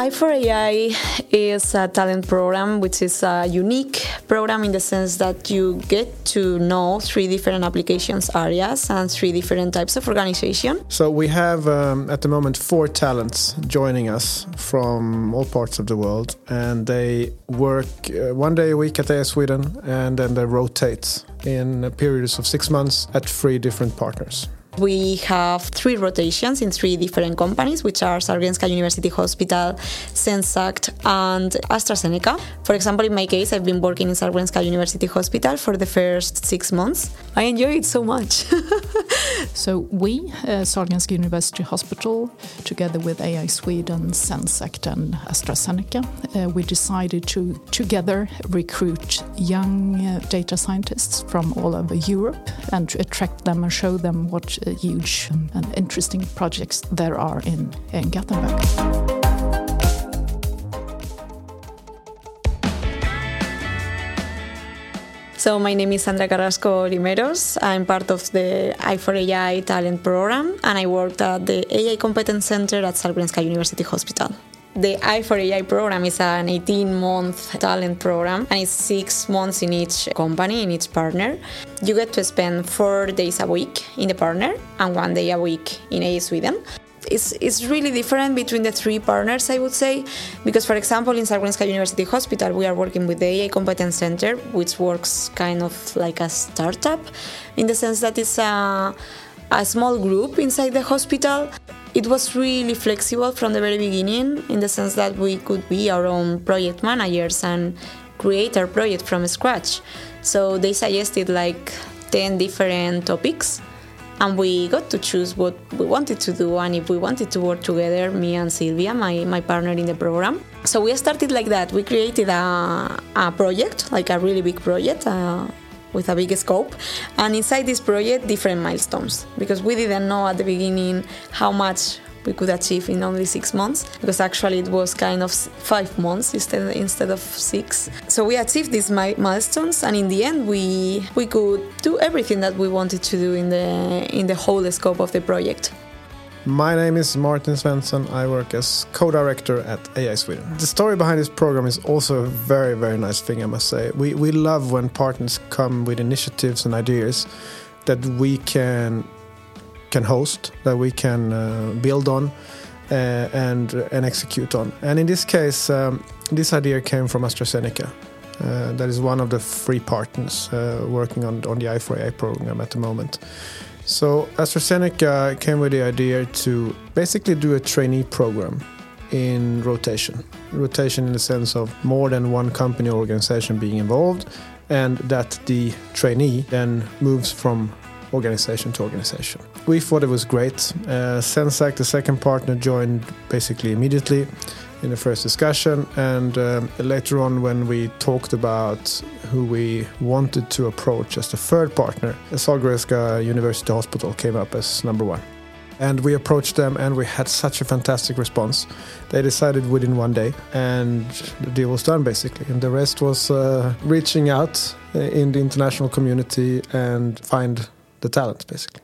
i4AI is a talent program which is a unique program in the sense that you get to know three different applications areas and three different types of organization. So we have um, at the moment four talents joining us from all parts of the world, and they work uh, one day a week at AI Sweden, and then they rotate in periods of six months at three different partners. We have three rotations in three different companies, which are Sahlgrenska University Hospital, Zenseact, and AstraZeneca. For example, in my case, I've been working in Sahlgrenska University Hospital for the first six months. I enjoy it so much. so we, uh, Sahlgrenska University Hospital, together with AI Sweden, Zenseact, and AstraZeneca, uh, we decided to together recruit young uh, data scientists from all over Europe and to attract them and show them what Uh, huge um, and interesting projects there are in, in Gothenburg. So my name is Sandra Carrasco Limeros. I'm part of the i4AI talent program and I worked at the AI Competence Center at Sahlgrenska University Hospital. The i4AI program is an 18 month talent program and it's six months in each company, in each partner. You get to spend four days a week in the partner and one day a week in AI Sweden. It's, it's really different between the three partners, I would say, because, for example, in Sahlgrenska University Hospital, we are working with the AI Competence Center, which works kind of like a startup in the sense that it's a, a small group inside the hospital it was really flexible from the very beginning in the sense that we could be our own project managers and create our project from scratch. So they suggested like 10 different topics and we got to choose what we wanted to do and if we wanted to work together, me and Sylvia, my, my partner in the program. So we started like that. We created a, a project, like a really big project, uh, with a big scope and inside this project different milestones because we didn't know at the beginning how much we could achieve in only six months because actually it was kind of five months instead instead of six. So we achieved these milestones, and in the end, we we could do everything that we wanted to do in the in the whole scope of the project. My name is Martin Svensson. I work as co-director at AI Sweden. The story behind this program is also a very, very nice thing, I must say. We, we love when partners come with initiatives and ideas that we can can host, that we can uh, build on uh, and and execute on. And in this case, um, this idea came from AstraZeneca. Uh, that is one of the three partners uh, working on, on the i4AI program at the moment. So AstraZeneca came with the idea to basically do a trainee program in rotation. Rotation in the sense of more than one company or organization being involved, and that the trainee then moves from organization to organization. We thought it was great. Uh, Zenseact, the second partner, joined basically immediately in the first discussion, and um, later on, when we talked about who we wanted to approach as the third partner, Sahlgrenska University Hospital came up as number one. And we approached them, and we had such a fantastic response. They decided within one day, and the deal was done basically. And the rest was uh, reaching out in the international community and find the talent basically.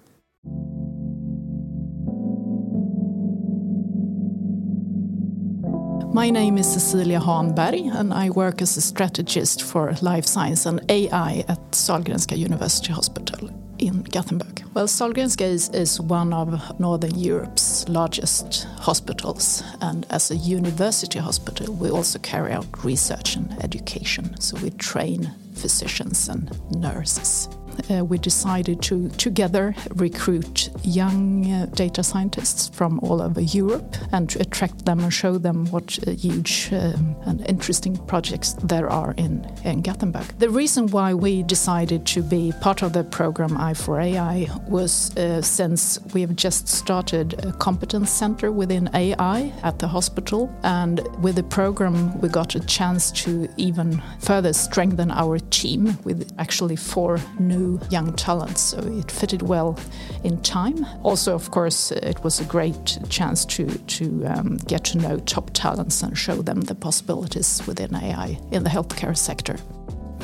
My name is Cecilia Hanberg, and I work as a strategist for life science and AI at Sahlgrenska University Hospital in Gothenburg. Well, Sahlgrenska is, is one of Northern Europe's largest hospitals, and as a university hospital, we also carry out research and education. So we train physicians and nurses uh, we decided to together recruit young uh, data scientists from all over Europe and to attract them and show them what uh, huge um, and interesting projects there are in, in Gothenburg. The reason why we decided to be part of the program i4AI was uh, since we have just started a competence center within AI at the hospital, and with the program, we got a chance to even further strengthen our team with actually four new young talents, so it fitted well in time. Also, of course, it was a great chance to, to um, get to know top talents and show them the possibilities within AI in the healthcare sector.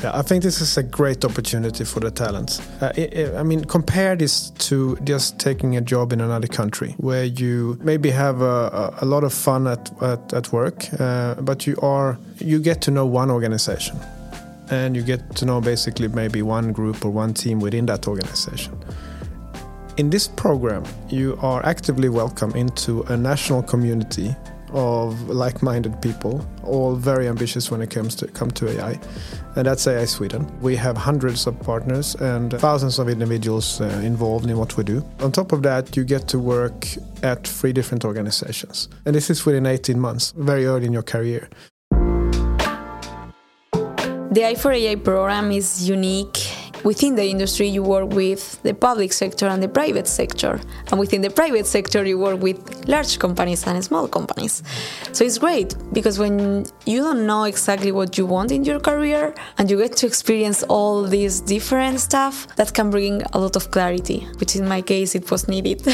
Yeah, I think this is a great opportunity for the talents. Uh, I, mean, compare this to just taking a job in another country where you maybe have a, a lot of fun at, at, at work, uh, but you are you get to know one organization and you get to know basically maybe one group or one team within that organization. In this program, you are actively welcome into a national community of like-minded people, all very ambitious when it comes to come to AI, and that's AI Sweden. We have hundreds of partners and thousands of individuals uh, involved in what we do. On top of that, you get to work at three different organizations, and this is within 18 months, very early in your career. The i4AI program is unique within the industry you work with the public sector and the private sector. And within the private sector you work with large companies and small companies. So it's great because when you don't know exactly what you want in your career and you get to experience all these different stuff that can bring a lot of clarity which in my case it was needed.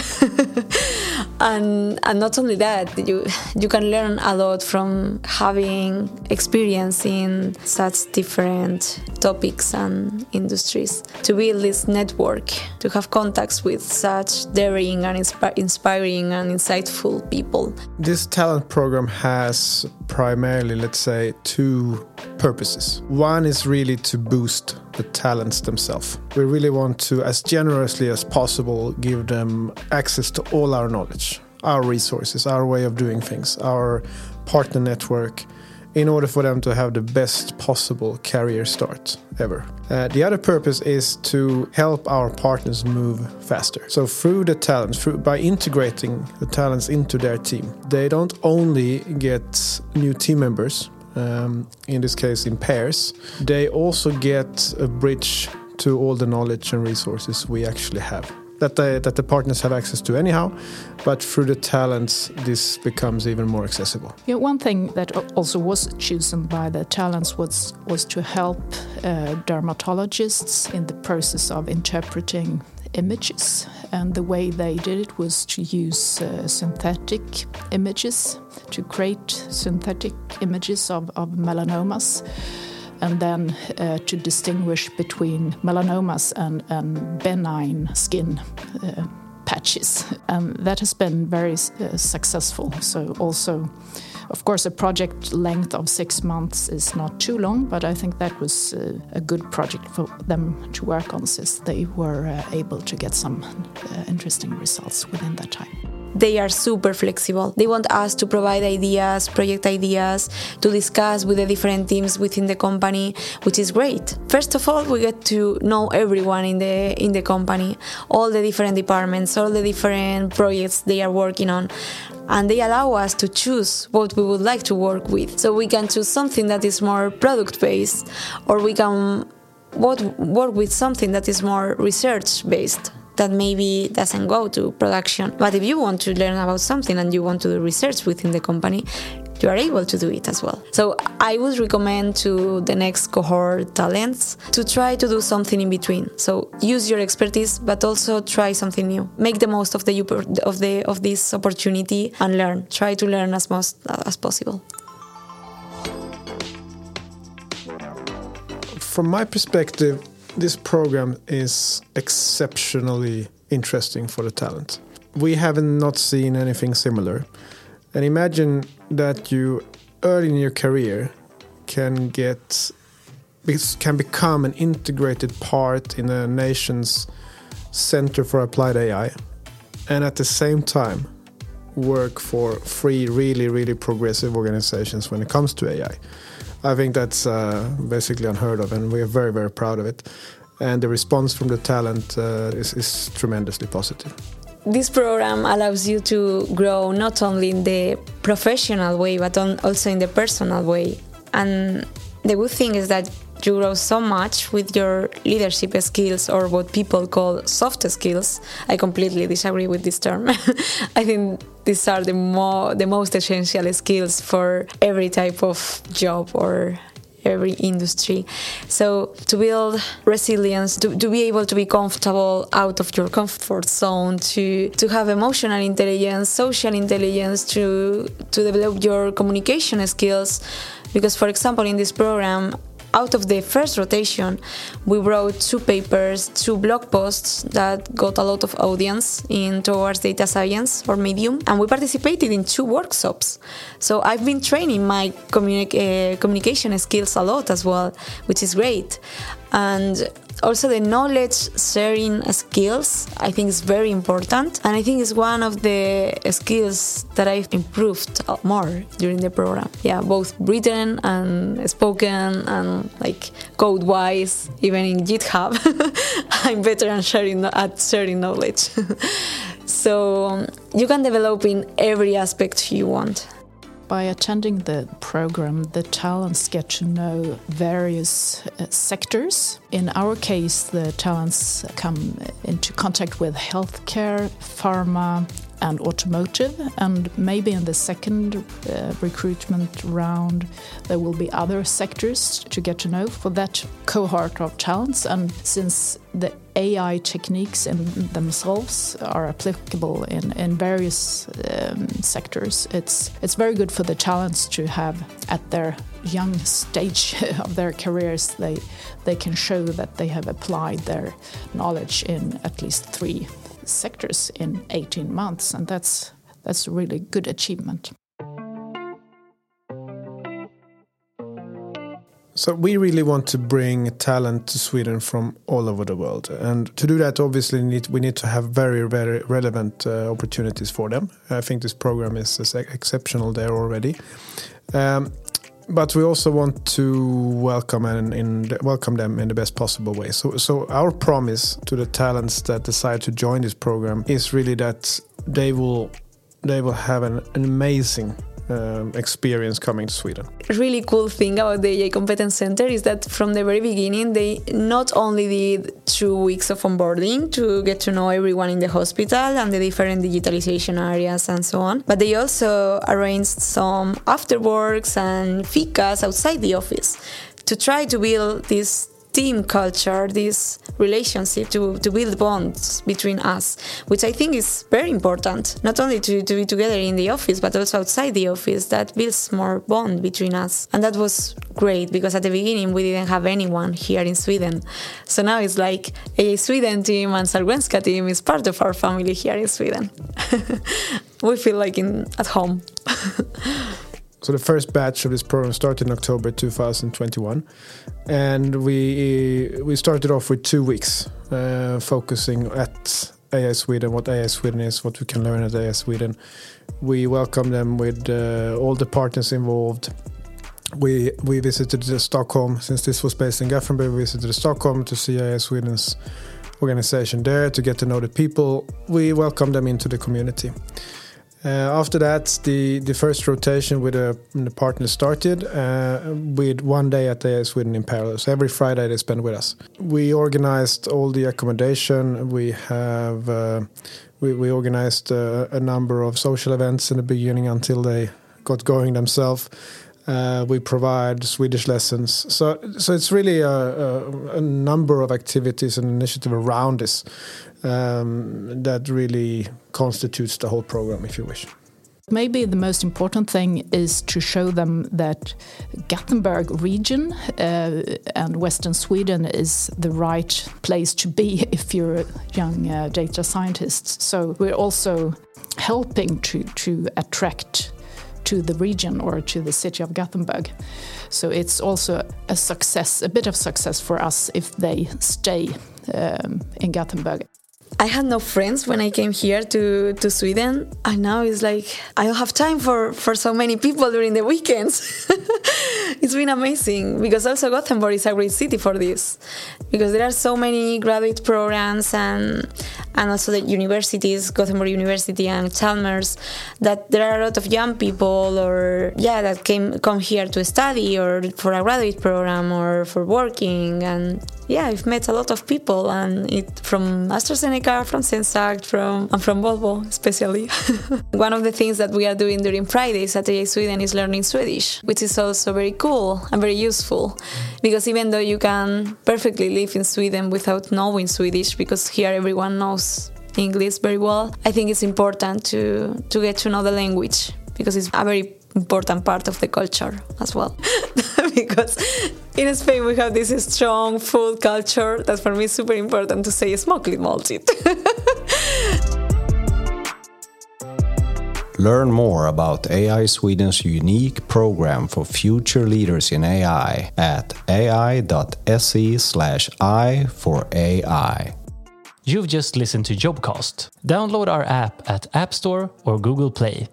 And and not only that you you can learn a lot from having experience in such different topics and industries countries to build this network, to have contacts with such daring and insp- inspiring and insightful people. This talent program has primarily, let's say, two purposes. One is really to boost the talents themselves. We really want to, as generously as possible, give them access to all our knowledge, our resources, our way of doing things, our partner network in order for them to have the best possible career start ever. Uh, the other purpose is to help our partners move faster. So through the talents, through, by integrating the talents into their team, they don't only get new team members, um, in this case in pairs, they also get a bridge to all the knowledge and resources we actually have that the, that the partners have access to anyhow, but through the talents, this becomes even more accessible. Yeah, one thing that also was chosen by the talents was was to help uh, dermatologists in the process of interpreting images, and the way they did it was to use uh, synthetic images to create synthetic images of, of melanomas and then uh, to distinguish between melanomas and, and benign skin uh, patches. And that has been very uh, successful. So, also, of course, a project length of six months is not too long, but I think that was uh, a good project for them to work on since they were uh, able to get some uh, interesting results within that time they are super flexible. They want us to provide ideas, project ideas, to discuss with the different teams within the company, which is great. First of all, we get to know everyone in the in the company, all the different departments, all the different projects they are working on. And they allow us to choose what we would like to work with. So we can choose something that is more product based, or we can work with something that is more research based that maybe doesn't go to production. But if you want to learn about something and you want to do research within the company, you are able to do it as well. So I would recommend to the next cohort talents to try to do something in between. So use your expertise, but also try something new. Make the most of the of the of this opportunity and learn. Try to learn as much as possible. From my perspective, this program is exceptionally interesting for the talent. We haven't not seen anything similar. And imagine that you early in your career can get can become an integrated part in a nation's center for applied AI and at the same time work for three really really progressive organizations when it comes to AI. I think that's uh, basically unheard of, and we're very, very proud of it. And the response from the talent uh, is, is tremendously positive. This program allows you to grow not only in the professional way, but also in the personal way. And the good thing is that you grow so much with your leadership skills or what people call soft skills. I completely disagree with this term. I think these are the, mo- the most essential skills for every type of job or every industry. So to build resilience, to, to be able to be comfortable out of your comfort zone, to to have emotional intelligence, social intelligence, to to develop your communication skills. Because for example in this program out of the first rotation, we wrote two papers, two blog posts that got a lot of audience in towards data science or medium, and we participated in two workshops. So I've been training my communi- uh, communication skills a lot as well, which is great. And also the knowledge sharing skills i think is very important. And i think it's one of the skills that i've improved more during the program. Yeah both written and spoken and like code wise even in github i'm better at sharing at sharing knowledge. So you can develop in every aspect you want by attending the program, the talents get to know various uh, sectors. In our case, the talents come into contact with healthcare, pharma, and automotive. And maybe in the second uh, recruitment round, there will be other sectors to get to know for that cohort of talents. And since the AI techniques in themselves are applicable in, in various um, sectors, it's, it's very good for the talents to have at their young stage of their careers, they, they can show that they have applied their knowledge in at least three sectors in 18 months, and that's that's a really good achievement. So we really want to bring talent to Sweden from all over the world, and to do that, obviously, need, we need to have very, very relevant uh, opportunities for them. I think this program is exceptional there already. Um, but we also want to welcome and in, welcome them in the best possible way. So, so our promise to the talents that decide to join this program is really that they will they will have an, an amazing um, experience coming to Sweden. Really cool thing about the AI Competence Center is that from the very beginning, they not only did two weeks of onboarding to get to know everyone in the hospital and the different digitalization areas and so on, but they also arranged some afterworks and fikas outside the office to try to build this team culture, this relationship to, to build bonds between us, which I think is very important, not only to, to be together in the office, but also outside the office, that builds more bond between us. And that was great because at the beginning we didn't have anyone here in Sweden. So now it's like a Sweden team and Sahlgrenska team is part of our family here in Sweden. we feel like in at home. So the first batch of this program started in October 2021, and we we started off with two weeks uh, focusing at AI Sweden, what AI Sweden is, what we can learn at AI Sweden. We welcome them with uh, all the partners involved. We we visited Stockholm since this was based in Gothenburg. We visited Stockholm to see AI Sweden's organization there to get to know the people. We welcome them into the community. Uh, after that, the, the first rotation with a, the partner started uh, with one day at the Sweden in parallel. So every Friday they spend with us. We organized all the accommodation. We have uh, we, we organized uh, a number of social events in the beginning until they got going themselves. Uh, we provide Swedish lessons, so so it's really a, a, a number of activities and initiative around this um, that really constitutes the whole program, if you wish. Maybe the most important thing is to show them that Gothenburg region uh, and Western Sweden is the right place to be if you're a young uh, data scientist. So we're also helping to, to attract to the region or to the city of Gothenburg. So it's also a success, a bit of success for us if they stay um, in Gothenburg. I had no friends when I came here to, to Sweden, and now it's like I don't have time for, for so many people during the weekends. it's been amazing because also Gothenburg is a great city for this because there are so many graduate programs and and also the universities, Gothenburg University and Chalmers, that there are a lot of young people or yeah that came come here to study or for a graduate program or for working and yeah, I've met a lot of people, and it from AstraZeneca, from Zenseact, from and from Volvo especially. One of the things that we are doing during Fridays at AI Sweden is learning Swedish, which is also very cool and very useful, because even though you can perfectly live in Sweden without knowing Swedish, because here everyone knows English very well, I think it's important to to get to know the language because it's a very important part of the culture as well because in Spain we have this strong food culture that for me is super important to say smaklig måltid. Learn more about AI Sweden's unique program for future leaders in AI at ai.se slash i for AI. You've just listened to Jobcast. Download our app at App Store or Google Play.